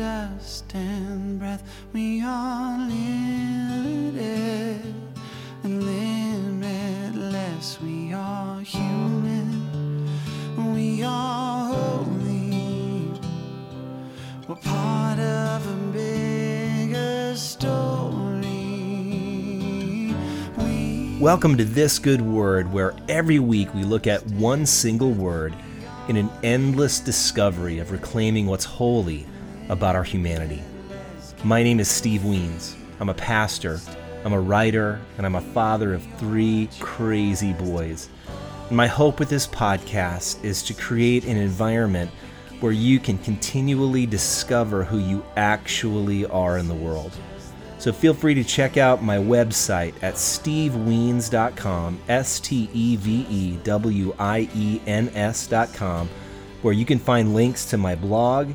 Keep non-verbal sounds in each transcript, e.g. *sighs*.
dust and breath. We are limited and limitless. We are human. We are holy. We're part of a bigger story. We Welcome to This Good Word, where every week we look at one single word in an endless discovery of reclaiming what's holy about our humanity. My name is Steve Wiens. I'm a pastor, I'm a writer, and I'm a father of three crazy boys. My hope with this podcast is to create an environment where you can continually discover who you actually are in the world. So feel free to check out my website at stevewiens.com, S T E V E W I E N S.com, where you can find links to my blog,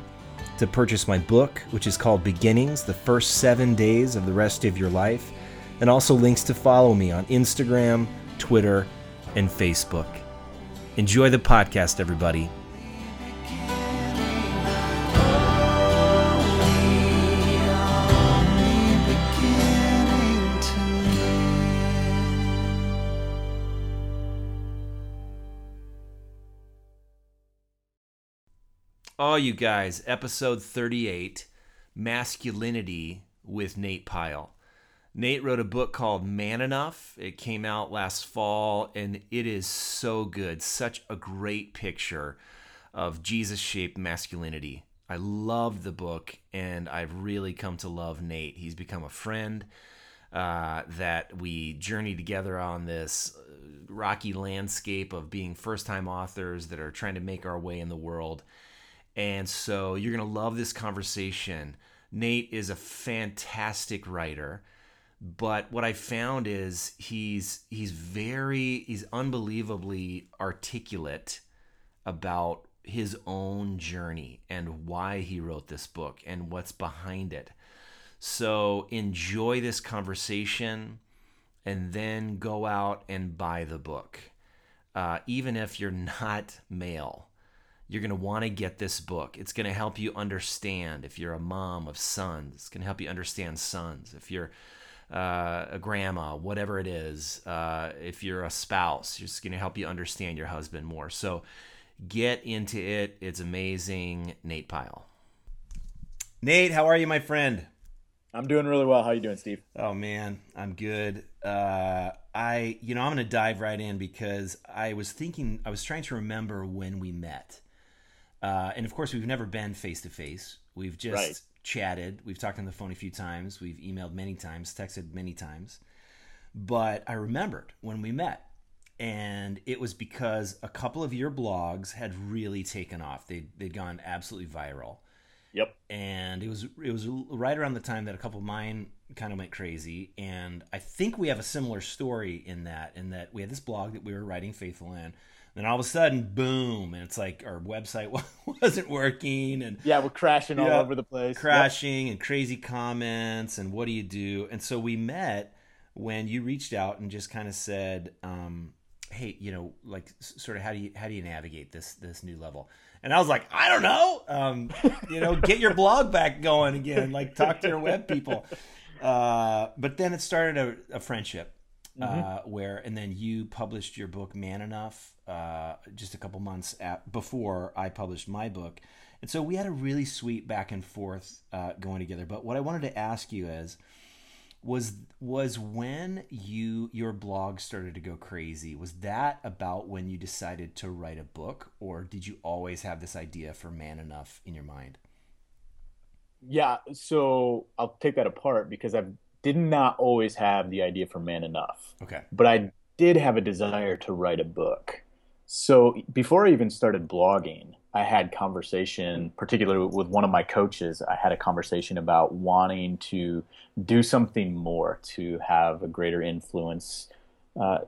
to purchase my book, which is called Beginnings The First Seven Days of the Rest of Your Life, and also links to follow me on Instagram, Twitter, and Facebook. Enjoy the podcast, everybody. Oh, you guys, episode 38 Masculinity with Nate Pyle. Nate wrote a book called Man Enough. It came out last fall and it is so good. Such a great picture of Jesus shaped masculinity. I love the book and I've really come to love Nate. He's become a friend uh, that we journey together on this uh, rocky landscape of being first time authors that are trying to make our way in the world. And so you're going to love this conversation. Nate is a fantastic writer, but what I found is he's he's very he's unbelievably articulate about his own journey and why he wrote this book and what's behind it. So enjoy this conversation and then go out and buy the book. Uh, even if you're not male, you're going to want to get this book. It's going to help you understand if you're a mom of sons. It's going to help you understand sons. If you're uh, a grandma, whatever it is, uh, if you're a spouse, it's going to help you understand your husband more. So get into it. It's amazing. Nate Pyle. Nate, how are you, my friend? I'm doing really well. How you doing, Steve? Oh man, I'm good. Uh, I, you know, I'm going to dive right in because I was thinking, I was trying to remember when we met, uh, and of course, we've never been face to face. We've just Right. chatted. We've talked on the phone a few times. We've emailed many times, texted many times. But I remembered when we met, and it was because a couple of your blogs had really taken off. They they'd gone absolutely viral Yep. and it was it was right around the time that a couple of mine kind of went crazy and i think we have a similar story in that in that we had this blog that we were writing faithful in then all of a sudden boom and it's like our website *laughs* wasn't working and Yeah, we're crashing all over the place. crashing and crazy comments and what do you do? And so we met when you reached out and just kind of said um, hey you know like sort of how do you how do you navigate this this new level? And i was like i don't know. Um, you know get your blog back going again like talk to your web people. Uh, but then it started a, a friendship uh, where and then you published your book man enough uh, just a couple months at, before i published my book. And so we had a really sweet back and forth uh, going together. But what i wanted to ask you is was was when you your blog started to go crazy was that about when you decided to write a book or did you always have this idea for man enough in your mind? Yeah. So I'll take that apart because I did not always have the idea for Man Enough, okay but I did have a desire to write a book. So before I even started blogging, I had conversation, particularly with one of my coaches. I had a conversation about wanting to do something more to have a greater influence uh,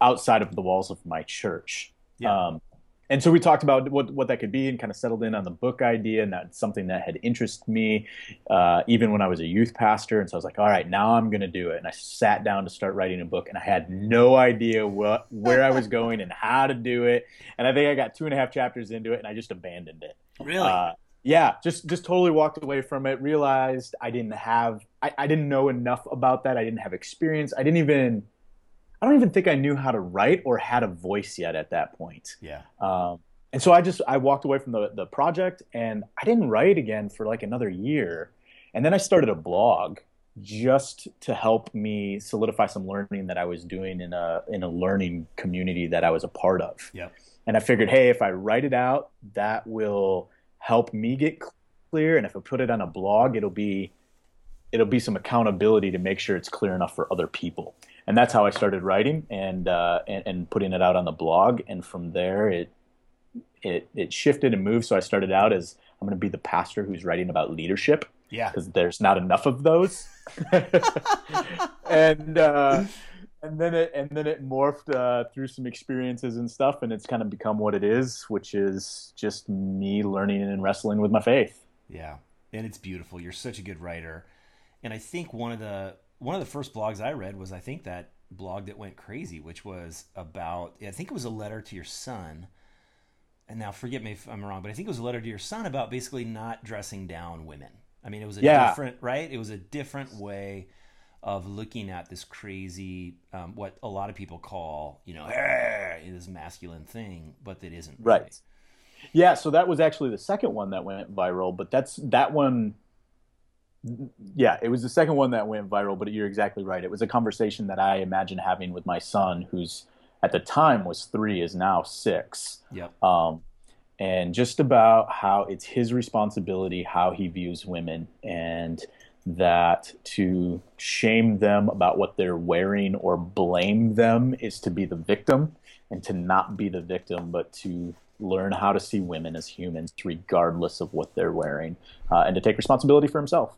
outside of the walls of my church. Yeah. Um, and so we talked about what what that could be and kind of settled in on the book idea and that's something that had interested me uh, even when i was a youth pastor and so i was like all right now i'm going to do it and i sat down to start writing a book and i had no idea what where i was *laughs* going and how to do it and i think i got two and a half chapters into it and i just abandoned it really uh, Yeah, just just totally walked away from it. Realized I didn't have, I, I didn't know enough about that. I didn't have experience. I didn't even, I don't even think I knew how to write or had a voice yet at that point. Yeah. Um, and so I just I walked away from the the project, and I didn't write again for like another year. And then I started a blog just to help me solidify some learning that I was doing in a in a learning community that I was a part of. Yep. And I figured, hey, if I write it out, that will help me get clear, and if I put it on a blog, it'll be it'll be some accountability to make sure it's clear enough for other people. And that's how I started writing and uh, and, and putting it out on the blog. And from there, it it it shifted and moved. So I started out as I'm going to be the pastor who's writing about leadership Yeah. because there's not enough of those. *laughs* and uh, and then it and then it morphed uh, through some experiences and stuff, and it's kind of become what it is, which is just me learning and wrestling with my faith. Yeah, and it's beautiful. You're such a good writer, and I think one of the one of the first blogs I read was I think that blog that went crazy, which was about I think it was a letter to your son. And now forget me if I'm wrong, but I think it was a letter to your son about basically not dressing down women. I mean, it was a Yeah. different, right? It was a different way of looking at this crazy, um, what a lot of people call, you know, this masculine thing, but that isn't Right. really. Yeah, so that was actually the second one that went viral, but that's that one. Yeah, it was the second one that went viral, but you're exactly right. It was a conversation that I imagine having with my son, who's at the time was three, is now six. Yep. um, and just about how it's his responsibility how he views women and that to shame them about what they're wearing or blame them is to be the victim and to not be the victim but to learn how to see women as humans regardless of what they're wearing uh, and to take responsibility for himself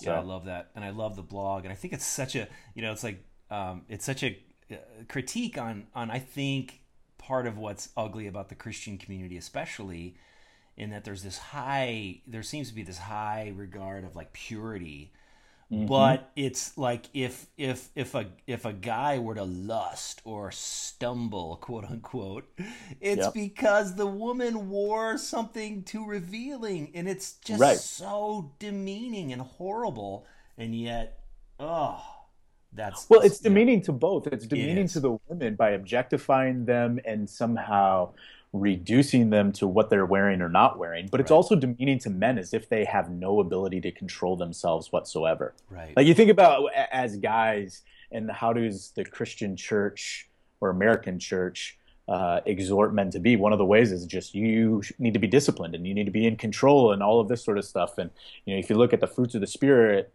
Yeah, I love that, and I love the blog, and I think it's such a you know it's like um, it's such a uh, critique on on I think part of what's ugly about the Christian community, especially in that there's this high there seems to be this high regard of like purity. Mm-hmm. But it's like if if if a if a guy were to lust or stumble, quote unquote, it's Yep. because the woman wore something too revealing, and it's just Right. so demeaning and horrible, and yet, oh, that's Well, it's yeah. demeaning to both. It's demeaning is. to the women by objectifying them and somehow reducing them to what they're wearing or not wearing. But it's Right. also demeaning to men as if they have no ability to control themselves whatsoever. right. Like you think about as guys, and how does the Christian church or American church uh, exhort men to be? One of the ways is just you need to be disciplined and you need to be in control and all of this sort of stuff. And you know, if you look at the fruits of the spirit,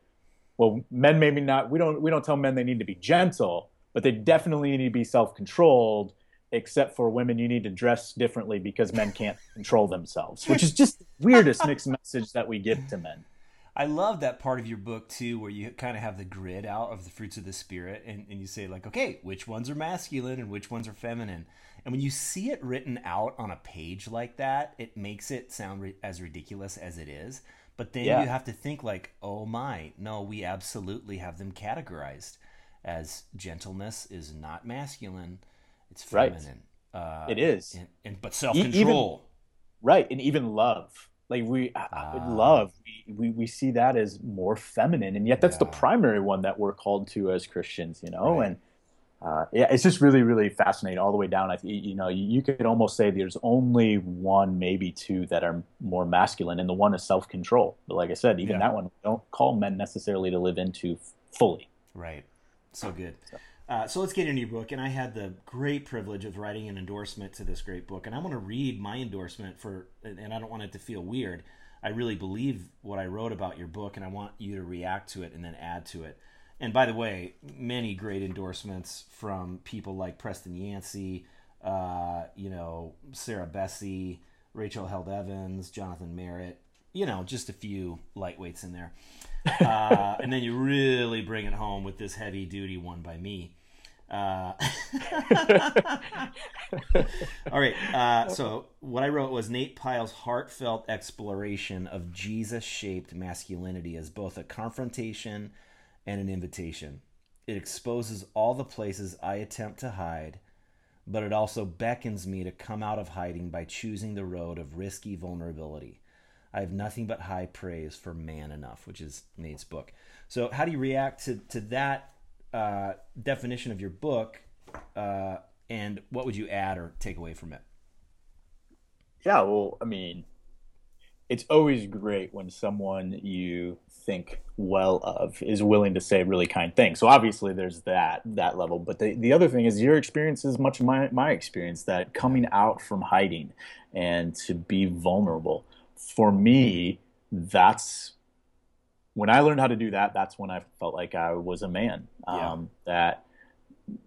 well, men maybe not. We don't we don't tell men they need to be gentle, but they definitely need to be self controlled. Except for women, you need to dress differently because men can't control themselves, which is just the weirdest mixed message that we give to men. I love that part of your book too, where you kind of have the grid out of the fruits of the spirit, and, and you say like, okay, which ones are masculine and which ones are feminine. And when you see it written out on a page like that, it makes it sound ri- as ridiculous as it is. But then Yeah. you have to think like, oh my, no, we absolutely have them categorized as gentleness is not masculine, it's Right. feminine. Uh, It is. and, and but self control. Right, and even love. Like we uh, love, we, we we see that as more feminine, and yet that's the primary one that we're called to as Christians, you know. Right. And uh, yeah, it's just really really fascinating all the way down. I you know you, could almost say there's only one, maybe two that are more masculine, and the one is self control. But like I said, even Yeah. that one we don't call men necessarily to live into fully. Right. So good. Uh, so let's get into your book. And I had the great privilege of writing an endorsement to this great book. And I want to read my endorsement for, and I don't want it to feel weird. I really believe what I wrote about your book, and I want you to react to it and then add to it. And by the way, many great endorsements from people like Preston Yancey, uh, you know, Sarah Bessey, Rachel Held Evans, Jonathan Merritt, you know, just a few lightweights in there. *laughs* Uh, and then you really bring it home with this heavy duty one by me. Uh, *laughs* all right. Uh, so what I wrote was Nate Pyle's heartfelt exploration of Jesus-shaped masculinity as both a confrontation and an invitation. It exposes all the places I attempt to hide, but it also beckons me to come out of hiding by choosing the road of risky vulnerability. I have nothing but high praise for Man Enough, which is Nate's book. So, how do you react to, to that uh, definition of your book, uh, and what would you add or take away from it? Yeah, well, I mean, it's always great when someone you think well of is willing to say really kind things. So obviously there's that that level, but the the other thing is your experience is much my my experience that coming out from hiding and to be vulnerable. For me, that's when I learned how to do that, that's when I felt like I was a man. Yeah. Um, that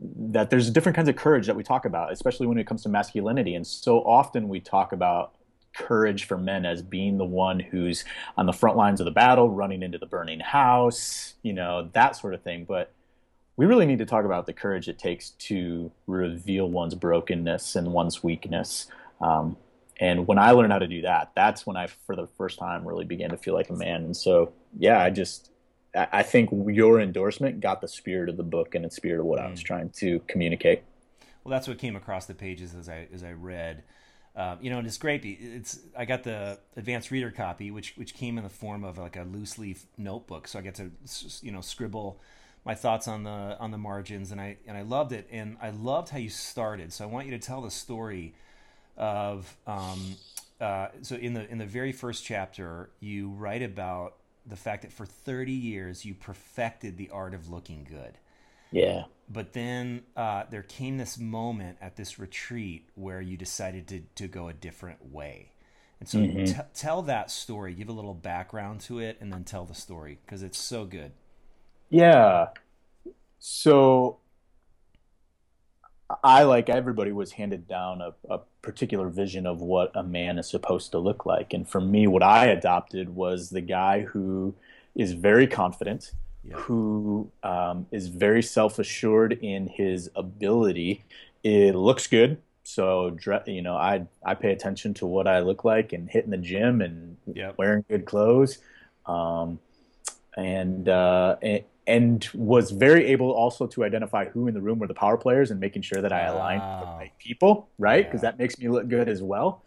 that there's different kinds of courage that we talk about, especially when it comes to masculinity. And so often we talk about courage for men as being the one who's on the front lines of the battle, running into the burning house, you know, that sort of thing. But we really need to talk about the courage it takes to reveal one's brokenness and one's weakness. Um, and when I learned how to do that, that's when I, for the first time, really began to feel like a man. And so, yeah, I just, I think your endorsement got the spirit of the book and the spirit of what I was trying to communicate. Well, that's what came across the pages as I as I read. Um, you know, and it's great. It's I got the advanced reader copy, which which came in the form of like a loose leaf notebook, so I get to you know scribble my thoughts on the on the margins, and I and I loved it, and I loved how you started. So I want you to tell the story of um, uh, so in the in the very first chapter, you write about the fact that for 30 years you perfected the art of looking good Yeah. but then uh, there came this moment at this retreat where you decided to, to go a different way and so Mm-hmm. t- tell that story give a little background to it and then tell the story because it's so good Yeah. So I, like everybody, was handed down a, a particular vision of what a man is supposed to look like. And for me, what I adopted was the guy who is very confident, Yeah. who um, is very self assured in his ability. It looks good. So, you know, I I pay attention to what I look like and hitting the gym and Yep. wearing good clothes. Um, and, uh, and and was very able also to identify who in the room were the power players and making sure that I aligned with the right people, right? Because Yeah. that makes me look good as well.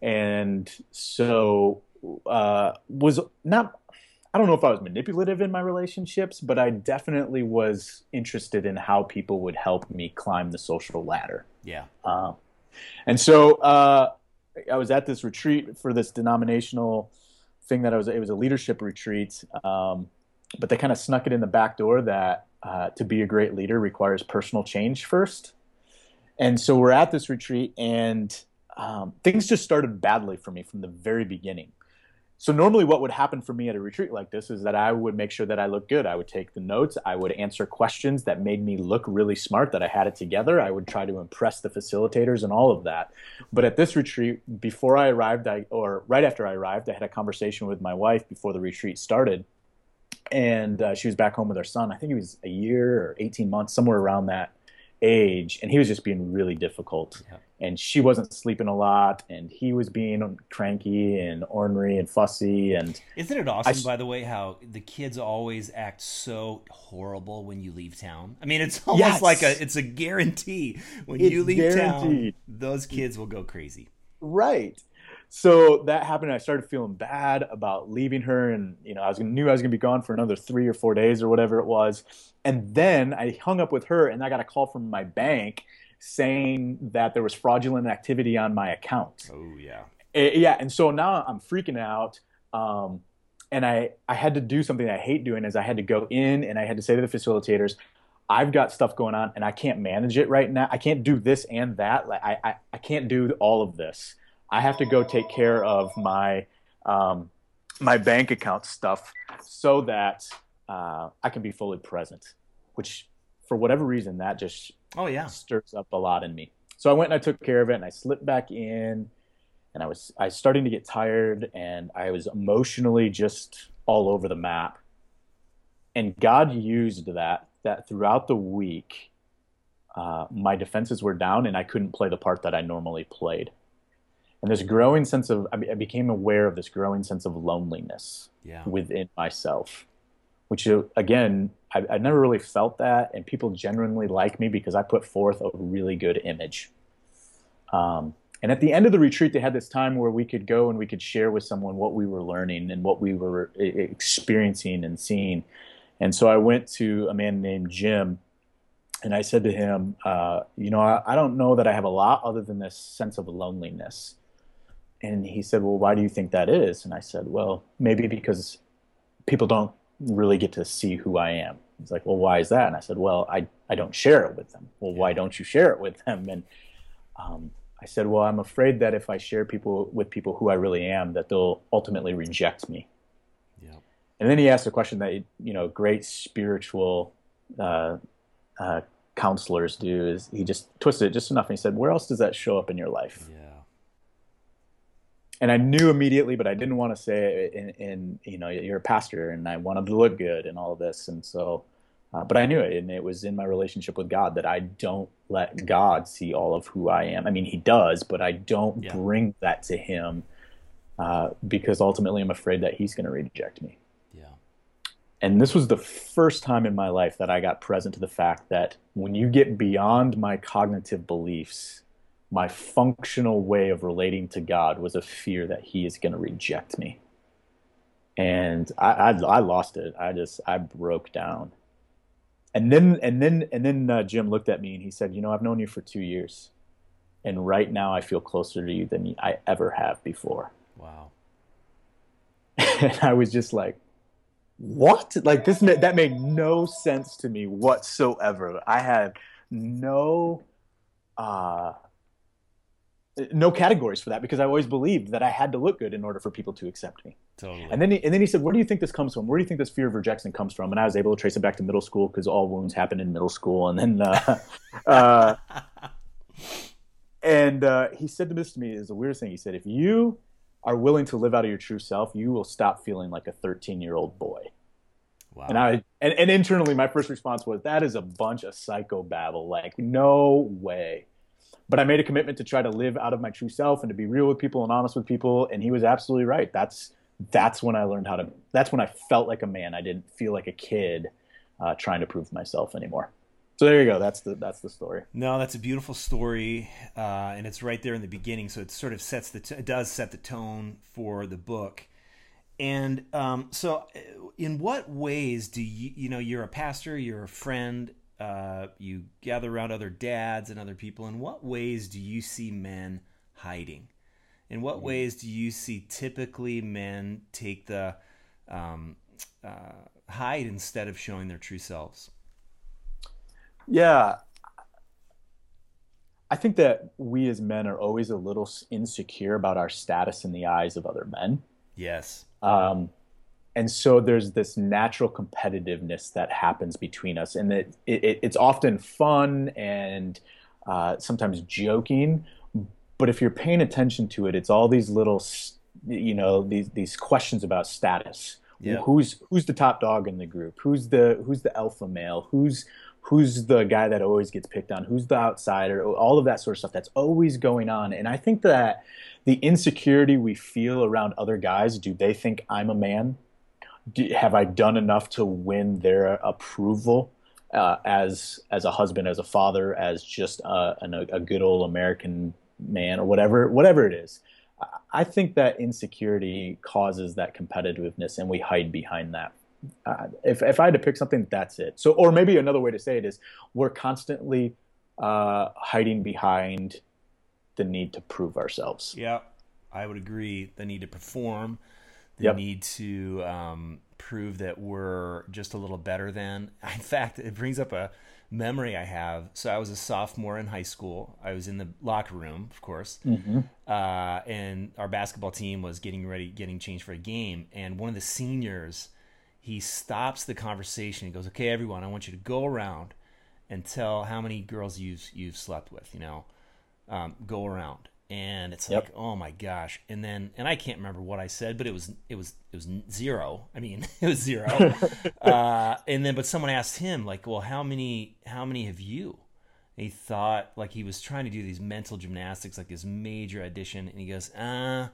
And so uh, was not. I don't know if I was manipulative in my relationships, but I definitely was interested in how people would help me climb the social ladder. yeah Um, and so uh, I was at this retreat for this denominational thing that I was. It was a leadership retreat, um, but they kind of snuck it in the back door that uh, to be a great leader requires personal change first. And so we're at this retreat, and um, things just started badly for me from the very beginning. So normally, what would happen for me at a retreat like this is that I would make sure that I look good. I would take the notes. I would answer questions that made me look really smart. That I had it together. I would try to impress the facilitators and all of that. But at this retreat, before I arrived, I or right after I arrived, I had a conversation with my wife before the retreat started, and uh, she was back home with her son. I think he was a year or eighteen months, somewhere around that age, and he was just being really difficult. Yeah. And she wasn't sleeping a lot, and he was being cranky and ornery and fussy, and isn't it awesome s- by the way how the kids always act so horrible when you leave town i mean it's almost Yes. like a it's a guarantee when It's you leave town those kids will go crazy Right. So that happened. I started feeling bad about leaving her, and you know, I was knew I was gonna be gone for another three or four days or whatever it was. And then I hung up with her, and I got a call from my bank saying that there was fraudulent activity on my account. oh yeah Eh, yeah, and so now I'm freaking out. Um, and I, I had to do something I hate doing is I had to go in and I had to say to the facilitators, I've got stuff going on and I can't manage it right now. I can't do this and that. Like I, I, I can't do all of this. I have to go take care of my um, my bank account stuff so that uh, I can be fully present. Which, for whatever reason, that just oh yeah stirs up a lot in me. So I went and I took care of it and I slipped back in and I was I was starting to get tired and I was emotionally just all over the map. And God used that that throughout the week uh, my defenses were down and I couldn't play the part that I normally played. And this growing sense of I I became aware of this growing sense of loneliness yeah within myself, which uh, again, I, I never really felt that, and people genuinely like me because I put forth a really good image. Um, and at the end of the retreat, they had this time where we could go and we could share with someone what we were learning and what we were experiencing and seeing. And so I went to a man named Jim, and I said to him, uh, "You know, I, I don't know that I have a lot other than this sense of loneliness." And he said, "Well, why do you think that is?" And I said, "Well, maybe because people don't really get to see who I am." He's like, "Well, why is that?" And I said, "Well, I I don't share it with them." Well, why don't you share it with them? And um, I said, well, I'm afraid that if I share people with people who I really am, that they'll ultimately reject me. Yeah. And then he asked a question that you know great spiritual uh, uh, counselors do is he just twisted it just enough and he said, where else does that show up in your life? Yeah. And I knew immediately, but I didn't want to say it in, in you know you're a pastor and I wanted to look good and all of this, and so uh, but I knew it, and it was in my relationship with God that I don't let God see all of who I am. I mean, He does, but I don't yeah. bring that to Him uh, because ultimately I'm afraid that He's going to reject me. Yeah. And this was the first time in my life that I got present to the fact that when you get beyond my cognitive beliefs, my functional way of relating to God was a fear that He is going to reject me. And I, I, I lost it. I just I broke down and then and then and then uh, Jim looked at me and he said, "You know, I've known you for two years, and right now I feel closer to you than I ever have before." Wow. *laughs* and I was just like, "What? Like this? That made no sense to me whatsoever. I had no." Uh, no categories for that because I always believed that I had to look good in order for people to accept me. Totally. And then he, and then he said, "Where do you think this comes from? Where do you think this fear of rejection comes from?" And I was able to trace it back to middle school because all wounds happen in middle school. And then, uh, *laughs* uh, and uh, he said this to me is the weirdest thing. He said, "If you are willing to live out of your true self, you will stop feeling like a 13 year old boy." Wow. And I and, and internally, my first response was, "That is a bunch of psycho babble. Like, no way." But I made a commitment to try to live out of my true self and to be real with people and honest with people. And he was absolutely right. That's that's when I learned how to. That's when I felt like a man. I didn't feel like a kid uh, trying to prove myself anymore. So there you go. That's the that's the story. No, that's a beautiful story, uh, and it's right there in the beginning. So it sort of sets the t- it does set the tone for the book. And um, so, uh, in what ways do you you know you're a pastor, you're a friend, uh, you gather around other dads and other people. In what ways do you see men hiding? In what ways do you see typically men take the um, uh, hide instead of showing their true selves? Yeah, I think that we as men are always a little insecure about our status in the eyes of other men. Yes. Um, and so there's this natural competitiveness that happens between us. And it, it it's often fun and uh, sometimes joking. But if you're paying attention to it it's all these little you know these these questions about status. Yeah. who's who's the top dog in the group? Who's the who's the alpha male? Who's who's the guy that always gets picked on? Who's the outsider? All of that sort of stuff that's always going on. And i think that the insecurity we feel around other guys do they think i'm a man have I done enough to win their approval uh, as as a husband, as a father, as just a, a good old American man, or whatever whatever it is? I think that insecurity causes that competitiveness, and we hide behind that. Uh, if if I had to pick something, that's it. So, or maybe another way to say it is, we're constantly uh, hiding behind the need to prove ourselves. Yeah, I would agree. The need to perform the yep. need to um, prove that we're just a little better than. *laughs* In fact, it brings up a memory I have. So I was a sophomore in high school. I was in the locker room, of course, mm-hmm. uh, and our basketball team was getting ready, getting changed for a game. And one of the seniors, he stops the conversation. He goes, "Okay, everyone, I want you to go around and tell how many girls you've you've slept with. You know, um, go around." And it's yep. like oh my gosh. And then and i can't remember what i said but it was it was it was zero. I mean *laughs* it was zero. *laughs* Uh, and then but someone asked him like well how many how many have you? And he thought like he was trying to do these mental gymnastics like this major addition and he goes uh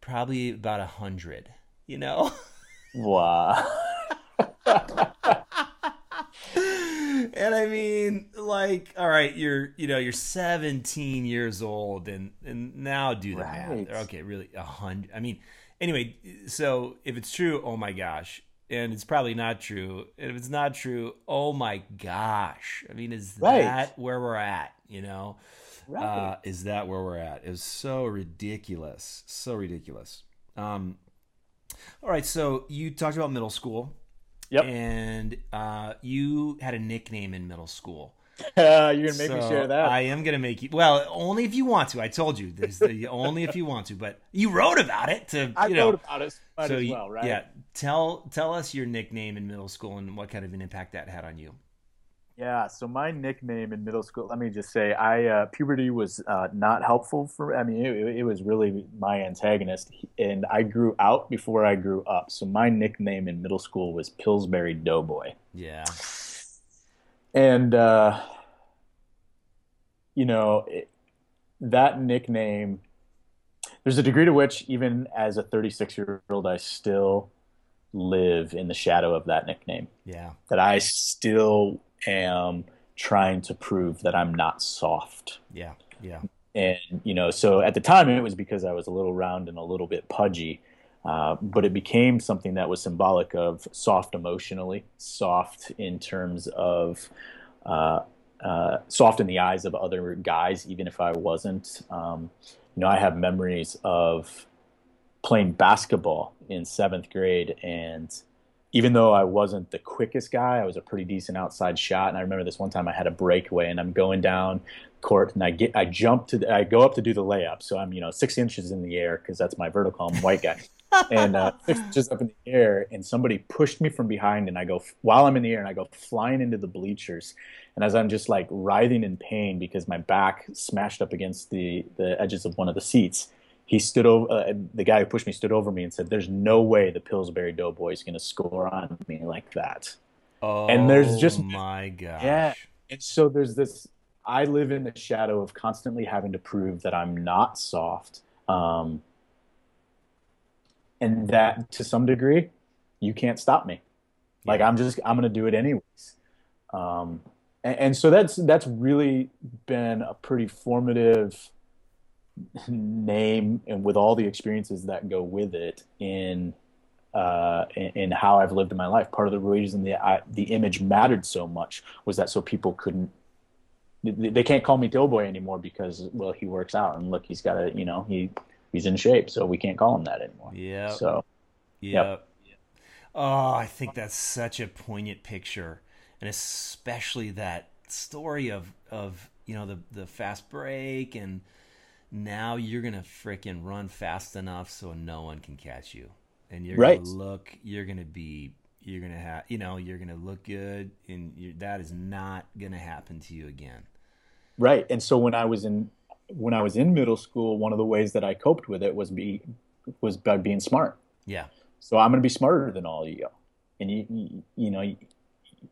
probably about a hundred you know? Wow *laughs* and I mean, like, all right, you're you know you're 17 years old, and and now do the Right. math. Okay, really a hundred. I mean, anyway, so if it's true, oh my gosh, and it's probably not true. And if it's not true, oh my gosh. I mean, is Right. that where we're at? You know, Right. uh, is that where we're at? It was so ridiculous, so ridiculous. Um, all right, so you talked about middle school. Yep. And uh, you had a nickname in middle school. Uh, *laughs* you're gonna make me share that. I am gonna make you. Well, only if you want to. I told you. There's the only if you want to. But you wrote about it to. I you know, wrote about it so you- well, right? Yeah. Tell tell us your nickname in middle school and what kind of an impact that had on you. Yeah, so my nickname in middle school, let me just say, I uh, puberty was uh, not helpful for. I mean, it, it was really my antagonist, and I grew out before I grew up. So my nickname in middle school was Pillsbury Doughboy, Yeah. and uh, you know it, that nickname. There's a degree to which, even as a 36 year old, I still live in the shadow of that nickname Yeah. that I still am trying to prove that I'm not soft. Yeah. Yeah. And, you know, so at the time it was because I was a little round and a little bit pudgy. Uh, but it became something that was symbolic of soft emotionally, soft in terms of uh, uh, soft in the eyes of other guys, even if I wasn't. Um, you know, I have memories of playing basketball in seventh grade, and even though I wasn't the quickest guy, I was a pretty decent outside shot. And I remember this one time I had a breakaway, and I'm going down court, and I get, I jump to, I go up to do the layup. So I'm, you know, six inches in the air because that's my vertical. I'm a white guy, *laughs* and uh, six inches up in the air, and somebody pushed me from behind, and I go while I'm in the air, and I go flying into the bleachers. And as I'm just like writhing in pain because my back smashed up against the the edges of one of the seats, he stood over. Uh, the guy who pushed me stood over me and said, "There's no way the Pillsbury Doughboy is going to score on me like that." Oh, And there's just- my gosh. Yeah. And so there's this. I live in the shadow of constantly having to prove that I'm not soft, um, and that to some degree, you can't stop me. Like I'm just I'm going to do it anyways. Um, and, and so that's that's really been a pretty formative name, and with all the experiences that go with it in uh, in, in how I've lived in my life. Part of the reason the I, the image mattered so much was that so people couldn't. They they can't call me Doughboy anymore because well he works out and look he's got a you know he he's in shape so we can't call him that anymore. Yeah. So Yep. Oh, I think that's such a poignant picture, and especially that story of of you know the the fast break, and now you're gonna frickin' run fast enough so no one can catch you, and you're Right. gonna look, you're gonna be, you're gonna have, you know, you're gonna look good, and that is not gonna happen to you again. right, and so when I was in when I was in middle school, one of the ways that I coped with it was be was by being smart. Yeah. So I'm going to be smarter than all of you, and you you, you know.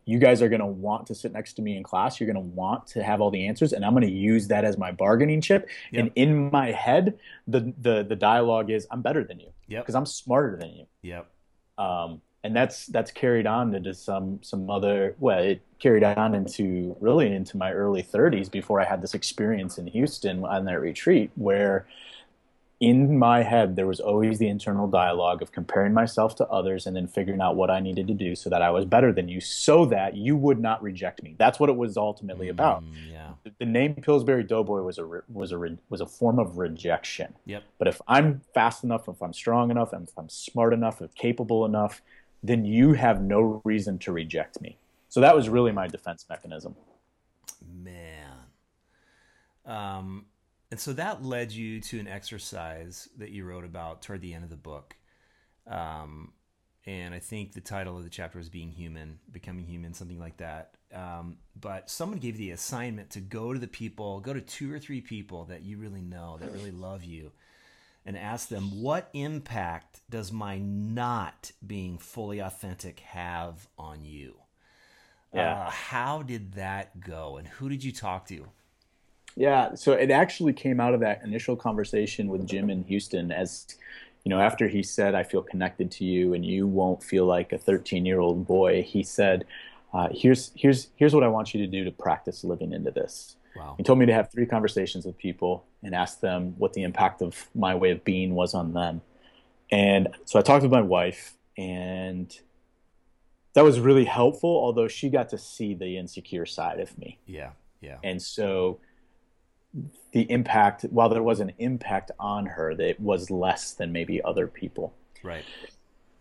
You guys are going to want to sit next to me in class. You're going to want to have all the answers, and I'm going to use that as my bargaining chip. Yep. And in my head, the the the dialogue is, "I'm better than you Yep. because I'm smarter than you." Yep. um, and that's that's carried on into some some other well it carried on into really into my early 30s before i had this experience in houston on that retreat where in my head there was always the internal dialogue of comparing myself to others and then figuring out what i needed to do so that i was better than you so that you would not reject me that's what it was ultimately about Mm, yeah. the- the name pillsbury doughboy was a was a re- was a form of rejection Yep. but if I'm fast enough, if I'm strong enough, and if I'm smart enough, if capable enough, then you have no reason to reject me. So that was really my defense mechanism. Man. Um, and so that led you to an exercise that you wrote about toward the end of the book. Um, and I think the title of the chapter was Being Human, Becoming Human, something like that. Um, but someone gave you the assignment to go to the people, go to two or three people that you really know, that really love you, and ask them, what impact does my not being fully authentic have on you? Yeah. Uh, how did that go, and who did you talk to? Yeah, so it actually came out of that initial conversation with Jim in Houston as you know, after he said, I feel connected to you and you won't feel like a 13 year old boy, he said, uh, here's here's here's what I want you to do to practice living into this. Wow. He told me to have three conversations with people and ask them what the impact of my way of being was on them. And so I talked with my wife, and that was really helpful. Although she got to see the insecure side of me, Yeah. Yeah. and so the impact, while there was an impact on her, that it was less than maybe other people. Right.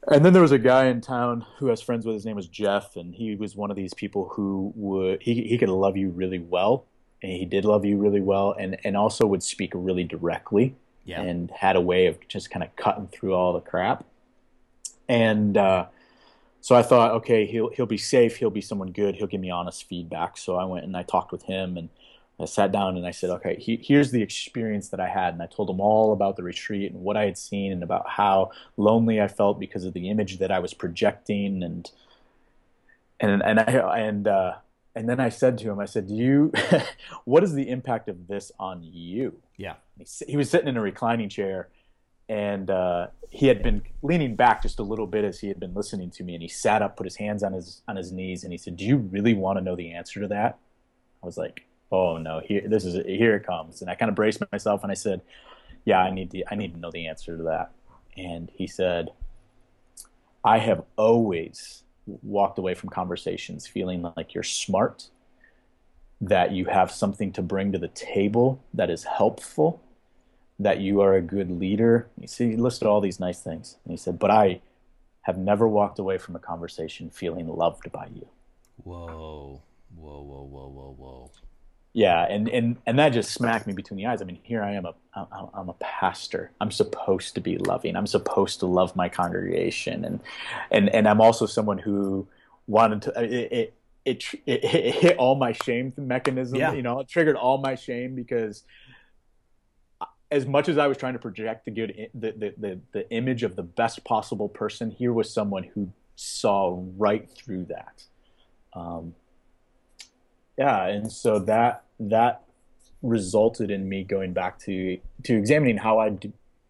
And then there was a guy in town who I was friends with. His name was Jeff, and he was one of these people who would he he could love you really well, and he did love you really well, and and also would speak really directly, Yeah. and had a way of just kind of cutting through all the crap. And uh, so I thought, okay, he'll he'll be safe. He'll be someone good. He'll give me honest feedback. So I went and I talked with him, and I sat down and I said, okay, he, here's the experience that I had, and I told him all about the retreat and what I had seen, and about how lonely I felt because of the image that I was projecting, and and and I and uh, and then I said to him, I said, do you, *laughs* what is the impact of this on you? Yeah. He, he was sitting in a reclining chair and uh, he had been leaning back just a little bit as he had been listening to me and he sat up put his hands on his on his knees and he said do you really want to know the answer to that i was like oh no here this is here it comes and i kind of braced myself and i said yeah i need to i need to know the answer to that and he said i have always walked away from conversations feeling like you're smart that you have something to bring to the table that is helpful that you are a good leader. You see, he listed all these nice things. And he said, But I have never walked away from a conversation feeling loved by you. Whoa. Whoa. Whoa. Whoa. Whoa. Whoa. Yeah, and, and, and that just smacked me between the eyes. I mean, here I am, a, I'm, a pastor. I'm supposed to be loving. I'm supposed to love my congregation. And, and, and I'm also someone who wanted to, it, it, it, it, it hit all my shame mechanism. Yeah. You know, it triggered all my shame because as much as I was trying to project the good, the, the, the, the image of the best possible person, here was someone who saw right through that. Um, yeah, and so that that resulted in me going back to to examining how I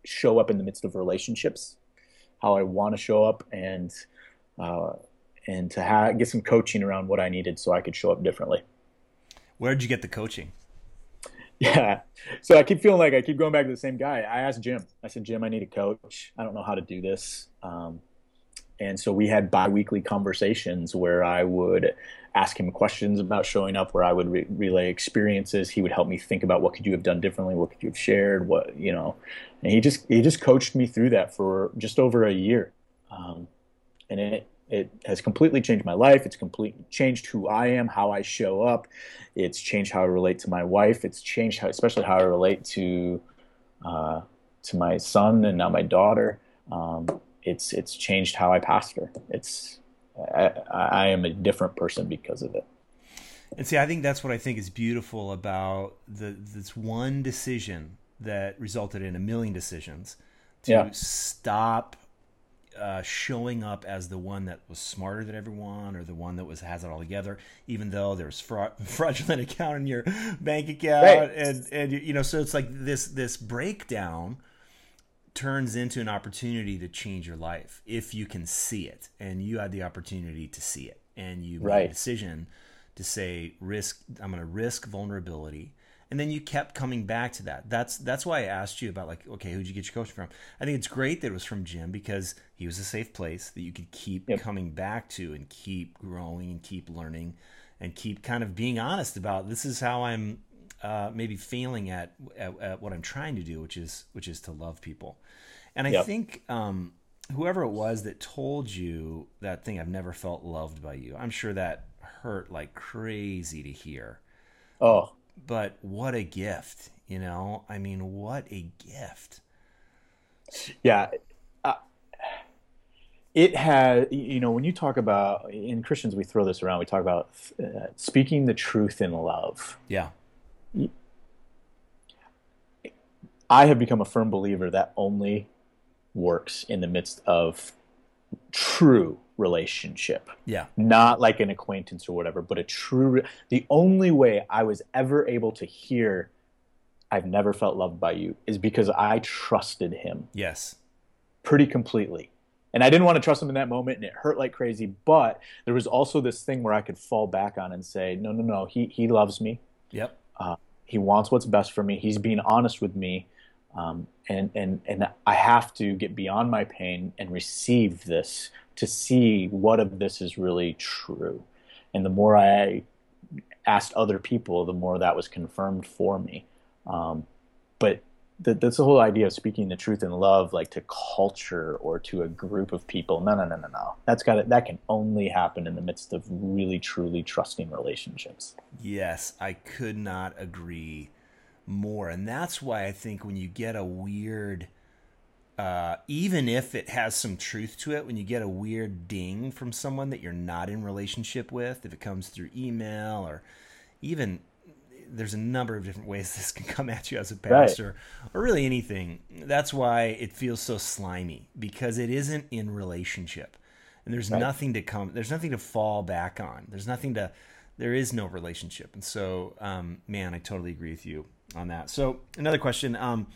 show up in the midst of relationships, how I want to show up, and uh, and to ha- get some coaching around what I needed so I could show up differently. Where'd you get the coaching? *laughs* Yeah. So I keep feeling like I keep going back to the same guy. I asked Jim. I said, Jim, I need a coach. I don't know how to do this. Um, and so we had biweekly conversations where I would ask him questions about showing up, where I would re- relay experiences. He would help me think about what could you have done differently, what could you have shared, what you know. And he just he just coached me through that for just over a year, um, and it it has completely changed my life. It's completely changed who I am, how I show up. It's changed how I relate to my wife. It's changed how, especially how I relate to uh, to my son and now my daughter. Um, it's it's changed how I pastor. It's I, I am a different person because of it. And see, I think that's what I think is beautiful about the this one decision that resulted in a million decisions to Yeah. stop uh, showing up as the one that was smarter than everyone or the one that was has it all together, even though there's fraud, *laughs* fraudulent account in your bank account, Right. and and you know, so it's like this this breakdown turns into an opportunity to change your life if you can see it, and you had the opportunity to see it, and you made a decision to say risk. I'm going to risk vulnerability. And then you kept coming back to that. That's that's why I asked you about like, okay, who'd you get your coaching from? I think it's great that it was from Jim because he was a safe place that you could keep Yep. coming back to and keep growing and keep learning and keep kind of being honest about this is how I'm uh, maybe failing at, at at what I'm trying to do, which is which is to love people. And I Yep. think um, whoever it was that told you that thing, I've never felt loved by you. I'm sure that hurt like crazy to hear Oh, but what a gift you know i mean what a gift yeah. Uh, it has, you know, when you talk about in Christians, we throw this around. We talk about uh, speaking the truth in love. yeah I have become a firm believer that only works in the midst of true relationship, yeah not like an acquaintance or whatever, but a true. The only way I was ever able to hear, "I've never felt loved by you," is because I trusted him yes pretty completely. and I didn't want to trust him in that moment, and it hurt like crazy. But there was also this thing where I could fall back on and say, no, no, no, he he loves me. Yep. Uh, he wants what's best for me. He's being honest with me, um, and and and I have to get beyond my pain and receive this to see what of this is really true. And the more I asked other people, the more that was confirmed for me. Um, but that's the whole idea of speaking the truth in love, like to culture or to a group of people. No, no, no, no, no. That's got. That can only happen in the midst of really, truly trusting relationships. Yes, I could not agree more, and that's why I think when you get a weird, uh, even if it has some truth to it, when you get a weird ding from someone that you're not in relationship with, if it comes through email or even there's a number of different ways *laughs* this can come at you as a pastor right. or really anything. That's why it feels so slimy because it isn't in relationship. And there's right. nothing to come there's nothing to fall back on. There's nothing to there is no relationship. And so um, man, I totally agree with you on that. So another question, um,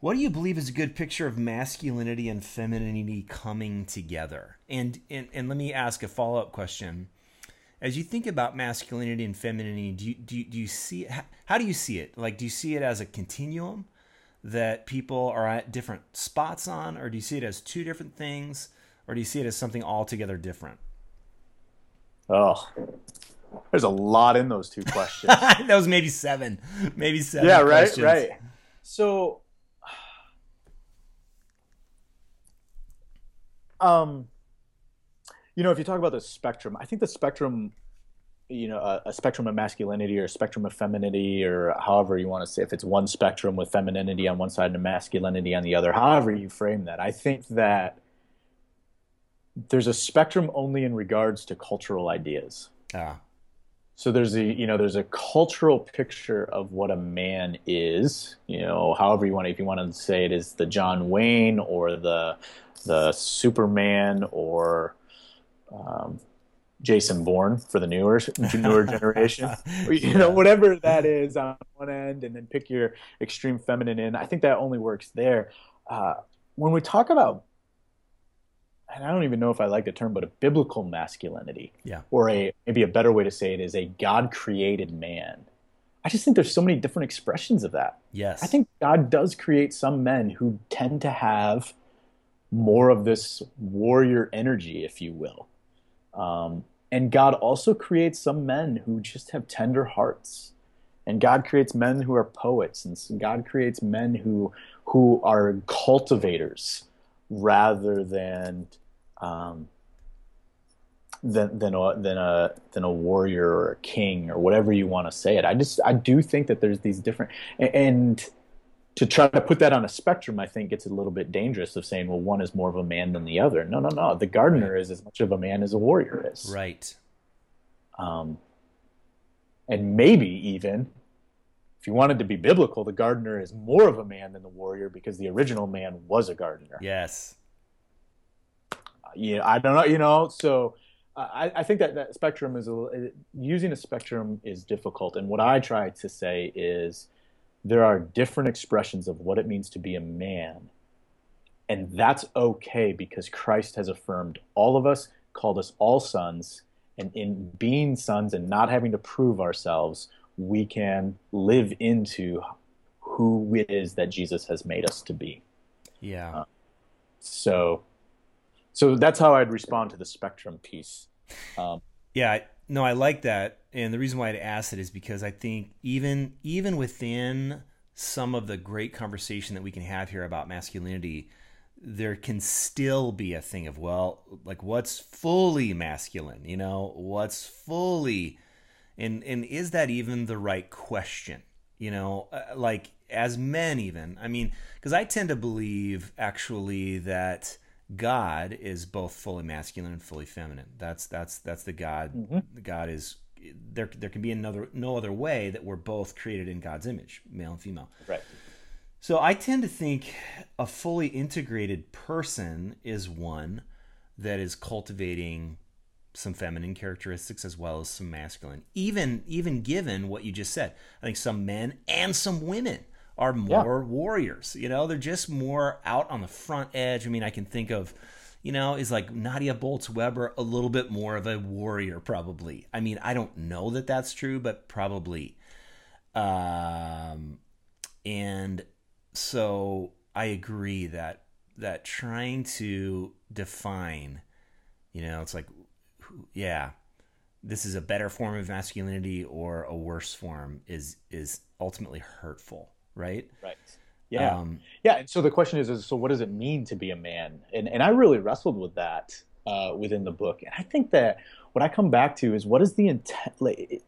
what do you believe is a good picture of masculinity and femininity coming together? And and, and let me ask a follow-up question as you think about masculinity and femininity, do you, do you, do you see it, how do you see it? Like, do you see it as a continuum that people are at different spots on, or do you see it as two different things, or do you see it as something altogether different? Oh, there's a lot in those two questions. *laughs* that was maybe seven, maybe seven. Yeah, right, questions. right. So, um, you know, if you talk about the spectrum, I think the spectrum, you know, a, a, spectrum of masculinity or a spectrum of femininity, or however you want to say, if it's one spectrum with femininity on one side and masculinity on the other, however you frame that, I think that there's a spectrum only in regards to cultural ideas. Ah. So there's a you know there's a cultural picture of what a man is. You know, however you want to, if you want to say it is the John Wayne or the the Superman or um, Jason Bourne for the newer newer generation, *laughs* you know, whatever that is on one end, and then pick your extreme feminine in. I think that only works there. Uh, when we talk about, and I don't even know if I like the term, but a biblical masculinity, yeah, or a maybe a better way to say it is a God created man. I just think there's so many different expressions of that. Yes, I think God does create some men who tend to have more of this warrior energy, if you will um, and God also creates some men who just have tender hearts. And God creates men who are poets, and God creates men who who are cultivators rather than um, than than a than a than a warrior or a king or whatever you want to say it. I just I do think that there's these different and to try to put that on a spectrum, I think it's a little bit dangerous of saying, well, one is more of a man than the other. No, no, no. The gardener is as much of a man as a warrior is. Right. Um, and maybe even, if you wanted to be biblical, the gardener is more of a man than the warrior because the original man was a gardener. Yes. Uh, yeah, I don't know. You know, so I, I think that that spectrum is a, using a spectrum is difficult. And what I try to say is there are different expressions of what it means to be a man. And that's okay because Christ has affirmed all of us, called us all sons, and in being sons and not having to prove ourselves, we can live into who it is that Jesus has made us to be. Yeah. Uh, so, so that's how I'd respond to the spectrum piece. Um, yeah, no, I like that, and the reason why I'd ask it is because I think even even within some of the great conversation that we can have here about masculinity, there can still be a thing of well, like what's fully masculine, you know, what's fully, and and is that even the right question, you know, uh, like as men even, I mean, because I tend to believe actually that God is both fully masculine and fully feminine. That's that's that's the God. Mm-hmm. God is there. There can be another no other way that we're both created in God's image, male and female. Right. So I tend to think a fully integrated person is one that is cultivating some feminine characteristics as well as some masculine. Even even given what you just said, I think some men and some women are more yeah. warriors. You know, they're just more out on the front edge. I mean, I can think of, you know, is like Nadia Bolz Weber a little bit more of a warrior, probably. I mean, I don't know that that's true, but probably. Um, and so I agree that that trying to define, you know, it's like, yeah, this is a better form of masculinity or a worse form is is ultimately hurtful, right? Right. Yeah. Um, yeah. And so the question is, is so what does it mean to be a man? And and I really wrestled with that uh, within the book. And I think that what I come back to is what is the intent like,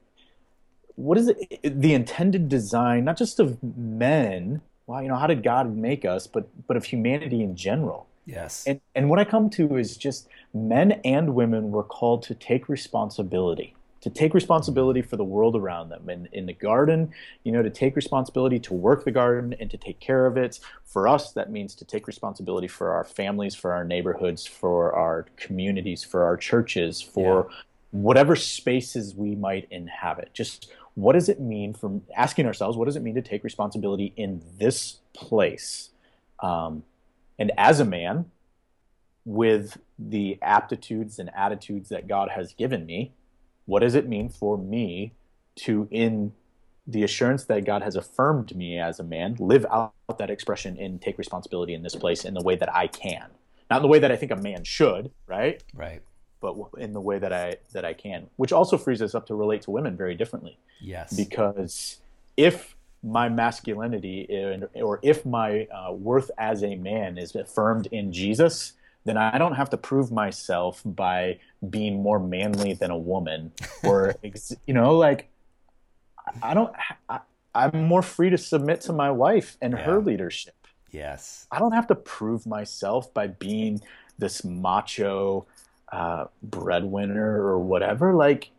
what is it, the intended design, not just of men, well, you know, how did God make us, but but of humanity in general. Yes. And and what I come to is just men and women were called to take responsibility, to take responsibility for the world around them. And in the garden, you know, to take responsibility to work the garden and to take care of it. For us, that means to take responsibility for our families, for our neighborhoods, for our communities, for our churches, for whatever spaces we might inhabit. Just what does it mean from asking ourselves, what does it mean to take responsibility in this place? Um, and as a man, with the aptitudes and attitudes that God has given me, what does it mean for me to, in the assurance that God has affirmed me as a man, live out that expression and take responsibility in this place in the way that I can? Not in the way that I think a man should, right? right. But in the way that I that I can, which also frees us up to relate to women very differently Yes. because if my masculinity or if my uh, worth as a man is affirmed in Jesus, then I don't have to prove myself by being more manly than a woman, or *laughs* ex- you know, like I don't. I, I'm more free to submit to my wife and her leadership. yes. I don't have to prove myself by being this macho uh, breadwinner or whatever. Like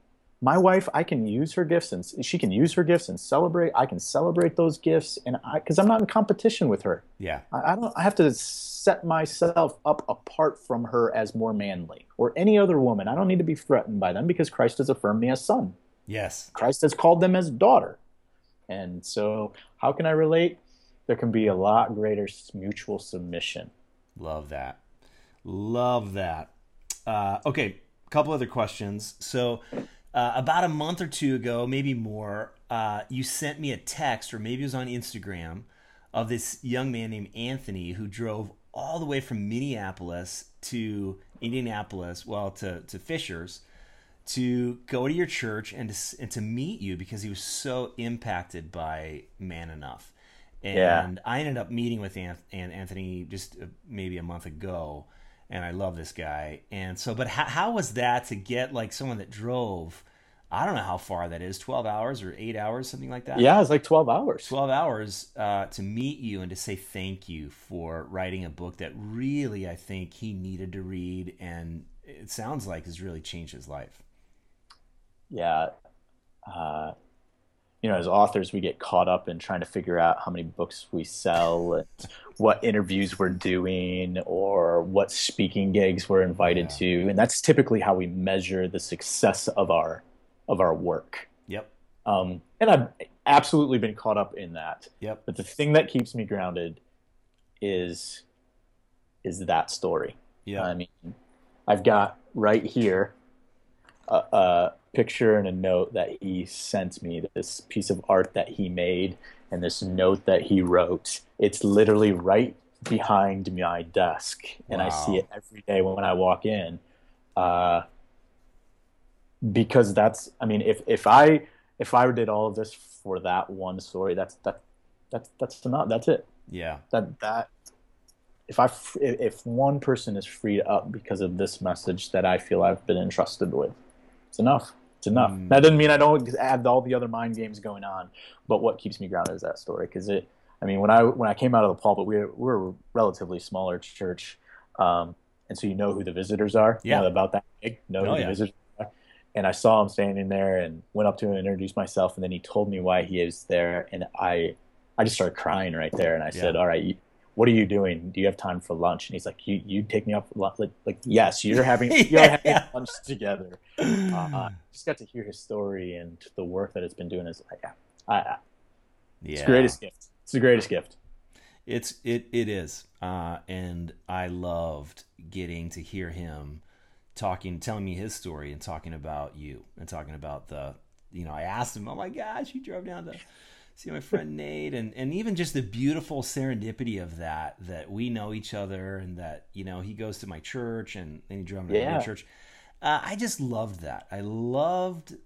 my wife, I can use her gifts and she can use her gifts and celebrate. I can celebrate those gifts, and I because I'm not in competition with her. Yeah. I, I don't. I have to set myself up apart from her as more manly or any other woman. I don't need to be threatened by them because Christ has affirmed me as son. Yes. Christ has called them as daughter. And so, how can I relate? There can be a lot greater mutual submission. Love that. Love that. Uh, okay, a couple other questions. So, uh, about a month or two ago, maybe more, uh, you sent me a text, or maybe it was on Instagram, of this young man named Anthony who drove all the way from Minneapolis to Indianapolis, well, to, to Fishers, to go to your church and to, and to meet you because he was so impacted by Man Enough. And Yeah. I ended up meeting with Anth- Anthony just uh, maybe a month ago, and I love this guy. And so, but how, how was that to get like someone that drove? I don't know how far that is, twelve hours or eight hours, something like that. Yeah, it's like 12 hours. 12 hours uh, to meet you and to say thank you for writing a book that really I think he needed to read and it sounds like has really changed his life. Yeah. Uh, you know, as authors, we get caught up in trying to figure out how many books we sell and what interviews we're doing or what speaking gigs we're invited Yeah. to. And that's typically how we measure the success of our of our work. Yep. Um, and I've absolutely been caught up in that. Yep. But the thing that keeps me grounded is is that story. yeah I mean, I've got right here a, a picture and a note that he sent me. This piece of art that he made and this note that he wrote. It's literally right behind my desk, and I see it every day when I walk in. Uh, because that's, I mean, if if I if I did all of this for that one story, that's that that's that's not that's it yeah. that that if I if one person is freed up because of this message that I feel I've been entrusted with, it's enough. It's enough. Mm. That doesn't mean I don't have all the other mind games going on, but what keeps me grounded is that story. Because it, I mean, when I when I came out of the pulpit, we were, we were a relatively smaller church, um, and so you know who the visitors are. Yeah. know about that big. Know Oh, who the visitors are. And I saw him standing there, and went up to him and introduced myself, and then he told me why he is there, and I I just started crying right there, and I said, "All right, you, what are you doing? Do you have time for lunch?" And he's like, "You you take me up lunch?" Like, like yes, you're having *laughs* you're Yeah. having lunch together. Uh, *sighs* just got to hear his story and the work that it's been doing. Is like, I, I, yeah. it's greatest gift. It's the greatest gift. It's it it is, uh, and I loved getting to hear him talking, telling me his story, and talking about you, and talking about the, you know, I asked him, oh my gosh, you drove down to see my friend Nate, and and even just the beautiful serendipity of that, that we know each other, and that you know he goes to my church, and then he drove to Yeah. my church. Uh, I just loved that. I loved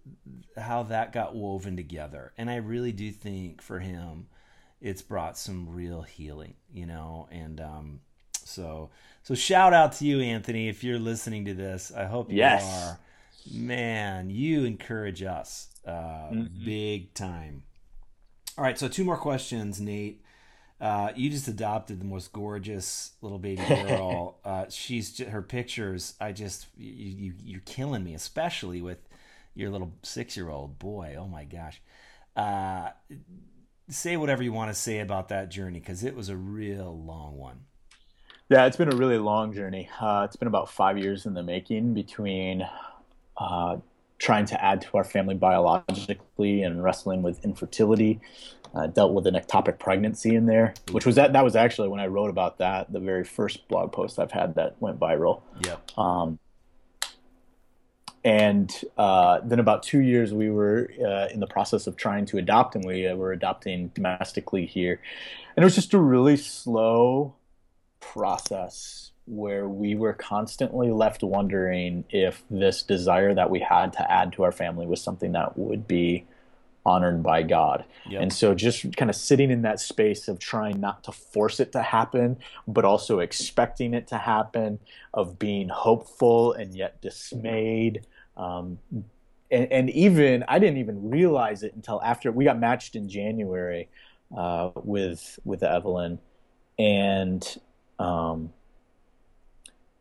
how that got woven together, and I really do think for him, it's brought some real healing, you know. And um, so, so shout out to you, Anthony, if you're listening to this. I hope you Yes. are. Man, you encourage us uh, Mhm. big time. All right, so two more questions, Nate. Uh, you just adopted the most gorgeous little baby *laughs* girl. uh, she's ju- her pictures. I just you, you you're killing me, especially with your little six year old boy. Oh my gosh. Uh, say whatever you want to say about that journey because it was a real long one. Yeah, it's been a really long journey. Uh, it's been about five years in the making between uh, trying to add to our family biologically and wrestling with infertility. Uh, dealt with an ectopic pregnancy in there, which was that. That was actually when I wrote about that, the very first blog post I've had that went viral. Yeah. Um, and uh, then about two years, we were uh, in the process of trying to adopt, and we uh, were adopting domestically here. And it was just a really slow process where we were constantly left wondering if this desire that we had to add to our family was something that would be honored by God. Yep. And so just kind of sitting in that space of trying not to force it to happen, but also expecting it to happen, of being hopeful and yet dismayed. Um, and, and even, I didn't even realize it until after we got matched in January uh, with, with Evelyn. And, um,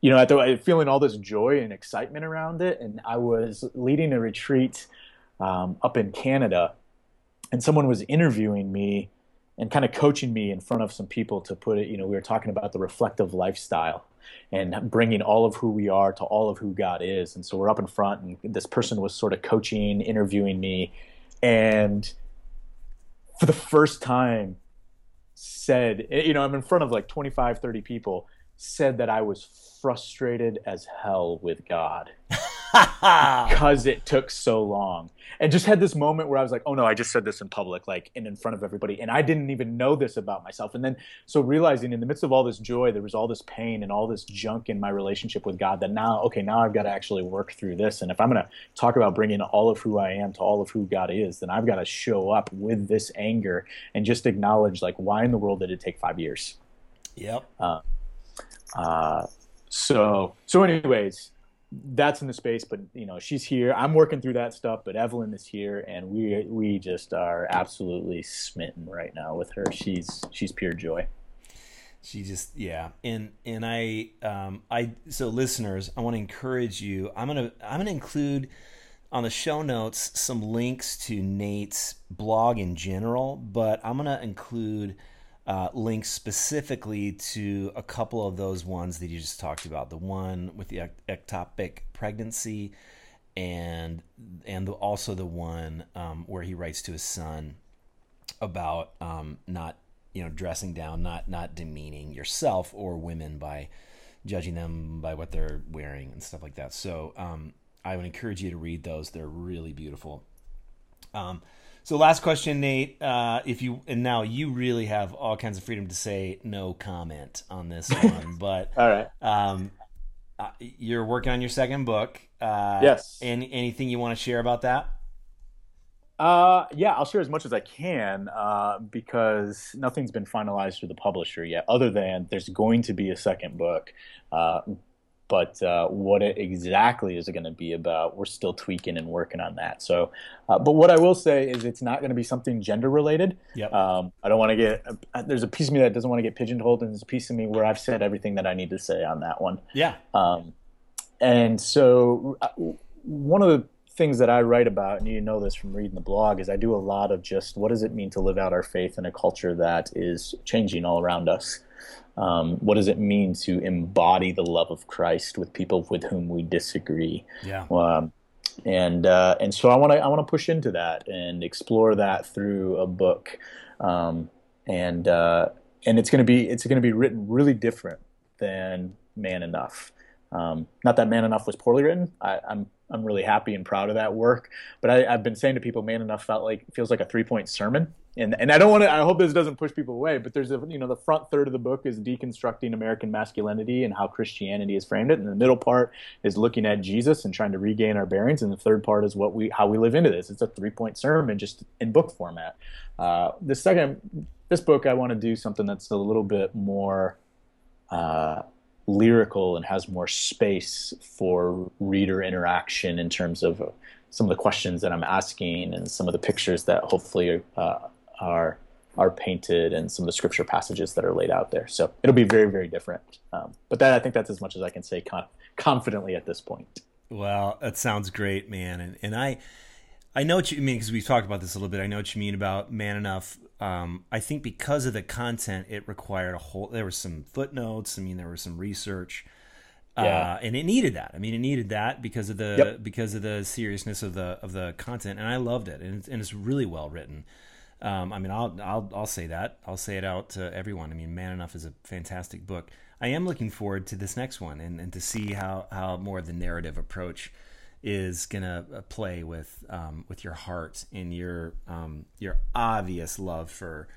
you know, the, feeling all this joy and excitement around it. And I was leading a retreat um, up in Canada, and someone was interviewing me and kind of coaching me in front of some people to put it. You know, we were talking about the reflective lifestyle and bringing all of who we are to all of who God is. And so we're up in front, and this person was sort of coaching, interviewing me, and for the first time said, eh, you know, I'm in front of like 25, 30 people, said that I was frustrated as hell with God *laughs* *laughs* because it took so long. And just had this moment where i was like oh no i just said this in public like and in front of everybody and i didn't even know this about myself. And then so realizing in the midst of all this joy there was all this pain and all this junk in my relationship with god that now okay now i've got to actually work through this. And if i'm going to talk about bringing all of who i am to all of who god is then i've got to show up with this anger and just acknowledge like why in the world did it take five years? Yep. uh, so so anyways that's in the space but you know she's here. I'm working through that stuff but evelyn is here and we we just are absolutely smitten right now with her. She's she's pure joy. She just yeah. And and i um i so listeners i want to encourage you i'm gonna i'm gonna include on the show notes some links to nate's blog in general but i'm gonna include uh, links specifically to a couple of those ones that you just talked about. The one with the ectopic pregnancy and and the, also the one um, where he writes to his son about um, not you know dressing down not not demeaning yourself or women by judging them by what they're wearing and stuff like that. So um, i would encourage you to read those. They're really beautiful. Um, so last question nate uh, if you and now you really have all kinds of freedom to say no comment on this *laughs* one but all right um, uh, you're working on your second book uh, Yes. any, anything you want to share about that uh yeah i'll share as much as i can uh because nothing's been finalized through the publisher yet other than there's going to be a second book uh but uh, what it exactly is it going to be about, we're still tweaking and working on that. So, uh, but what I will say is, it's not going to be something gender related. Yep. Um, I don't want to get. Uh, there's a piece of me that doesn't want to get pigeonholed, and there's a piece of me where I've said everything that I need to say on that one. yeah Um, and so, uh, one of the things that I write about, and you know this from reading the blog, is I do a lot of just what does it mean to live out our faith in a culture that is changing all around us. Um, what does it mean to embody the love of Christ with people with whom we disagree? yeah Um, and uh, and so I want to I want to push into that and explore that through a book, um, and uh, and it's going to be it's going to be written really different than Man Enough. Um, not that Man Enough was poorly written. I, I'm I'm really happy and proud of that work. But I, have been saying to people, Man Enough felt like feels like a three point sermon, and and I don't want to. I hope this doesn't push people away. But there's a you know the front third of the book is deconstructing American masculinity and how Christianity has framed it, and the middle part is looking at Jesus and trying to regain our bearings, and the third part is what we how we live into this. It's a three point sermon just in book format. Uh, the second this book, I want to do something that's a little bit more. Uh, lyrical and has more space for reader interaction in terms of some of the questions that I'm asking and some of the pictures that hopefully uh, are are painted and some of the scripture passages that are laid out there. So it'll be very very different. Um, but that I think that's as much as I can say con- confidently at this point. Well, that sounds great, man, and and I. I know what you mean because we've talked about this a little bit. I know what you mean about man enough um, I think because of the content, it required a whole. There was some footnotes. I mean, there was some research, yeah. uh, and it needed that. I mean, it needed that because of the yep. because of the seriousness of the of the content, and I loved it, and it's, and it's really well written. Um, I mean, I'll I'll I'll say that. I'll say it out to everyone. I mean, Man Enough is a fantastic book. I am looking forward to this next one and, and to see how how more of the narrative approach is gonna uh, play with um, with your heart and your um, your obvious love for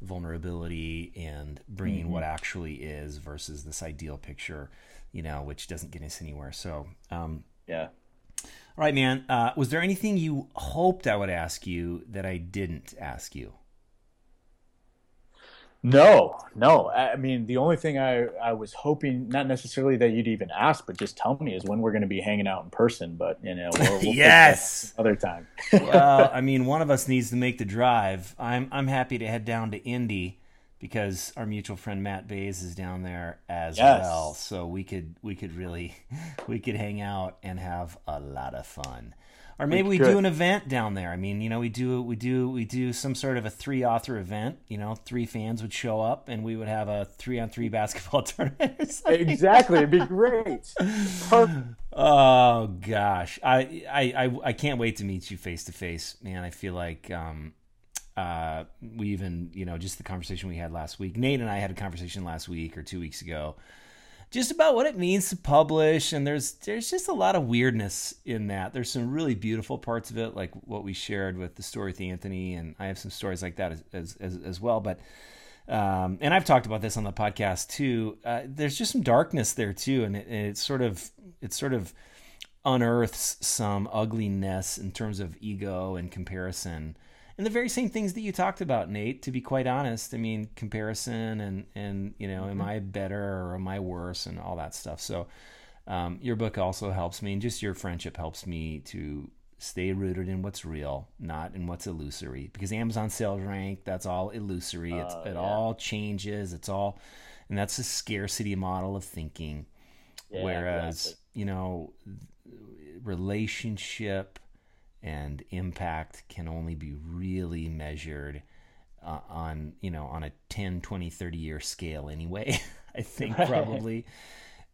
vulnerability and bringing mm-hmm. what actually is versus this ideal picture, you know, which doesn't get us anywhere. So, um, yeah. All right, man. Uh, was there anything you hoped I would ask you that I didn't ask you? No, no. I mean, the only thing I, I was hoping, not necessarily that you'd even ask, but just tell me is when we're going to be hanging out in person. But, you know, we'll, we'll yes. Other time. well, *laughs* I mean, one of us needs to make the drive. I'm, I'm happy to head down to Indy because our mutual friend Matt Bays is down there as yes. well. So we could, we could really, *laughs* we could hang out and have a lot of fun or maybe we, we do an event down there. I mean, you know, we do we do we do some sort of a three author event. You know, three fans would show up, and we would have a three on three basketball tournament. exactly, it'd be great. oh gosh, I, I I I can't wait to meet you face to face, man. I feel like. um uh, we even, you know, just the conversation we had last week. Nate and I had a conversation last week or two weeks ago just about what it means to publish and there's there's just a lot of weirdness in that. There's some really beautiful parts of it like what we shared with the story with anthony and i have some stories like that as as, as, well but um, and i've talked about this on the podcast too. Uh, there's just some darkness there too and it, it sort of it sort of unearths some ugliness in terms of ego and comparison and the very same things that you talked about, Nate. To be quite honest, I mean, comparison and and you know, mm-hmm. am I better or am I worse and all that stuff. So, um, your book also helps me, and just your friendship helps me to stay rooted in what's real, not in what's illusory. Because Amazon sales rank, that's all illusory. Uh, it's, it yeah. all changes. It's all, and that's a scarcity model of thinking. Yeah, Whereas, exactly. you know, relationship and impact can only be really measured uh, on you know on a 10 20 30 year scale anyway *laughs* i think probably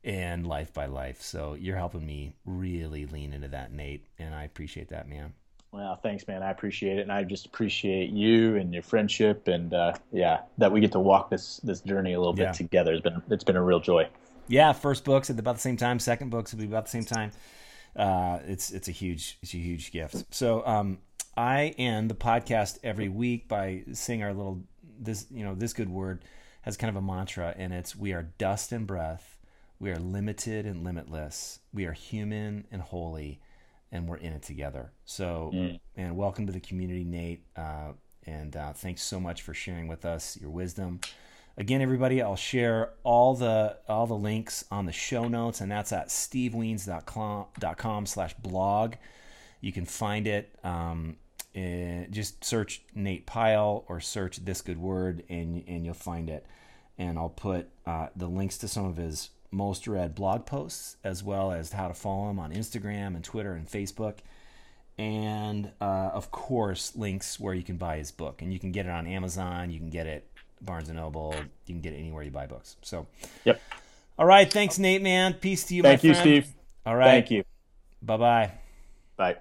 and life by life. So you're helping me really lean into that nate and i appreciate that man. Well thanks man. I appreciate it and i just appreciate you and your friendship and uh, yeah that we get to walk this this journey a little bit together it's been it's been a real joy. Yeah first books at about the same time second books will be about the same time uh, it's it's a huge it's a huge gift. So um, I end the podcast every week by saying our little this you know this good word has kind of a mantra, and it's we are dust and breath, we are limited and limitless, we are human and holy, and we're in it together. So mm. and welcome to the community, Nate. Uh, and uh, thanks so much for sharing with us your wisdom. Again, everybody, I'll share all the all the links on the show notes, and that's at stevewiens.com slash blog. You can find it. Um, eh, just search Nate Pyle or search This Good Word, and and you'll find it. And I'll put uh, the links to some of his most read blog posts, as well as how to follow him on Instagram and Twitter and Facebook and uh, of course links where you can buy his book and you can get it on amazon you can get it Barnes and Noble. You can get it anywhere you buy books. So, yep. All right. Thanks, Nate, man. Peace to you, Thank you, Steve. All right. Thank you. Bye-bye. Bye.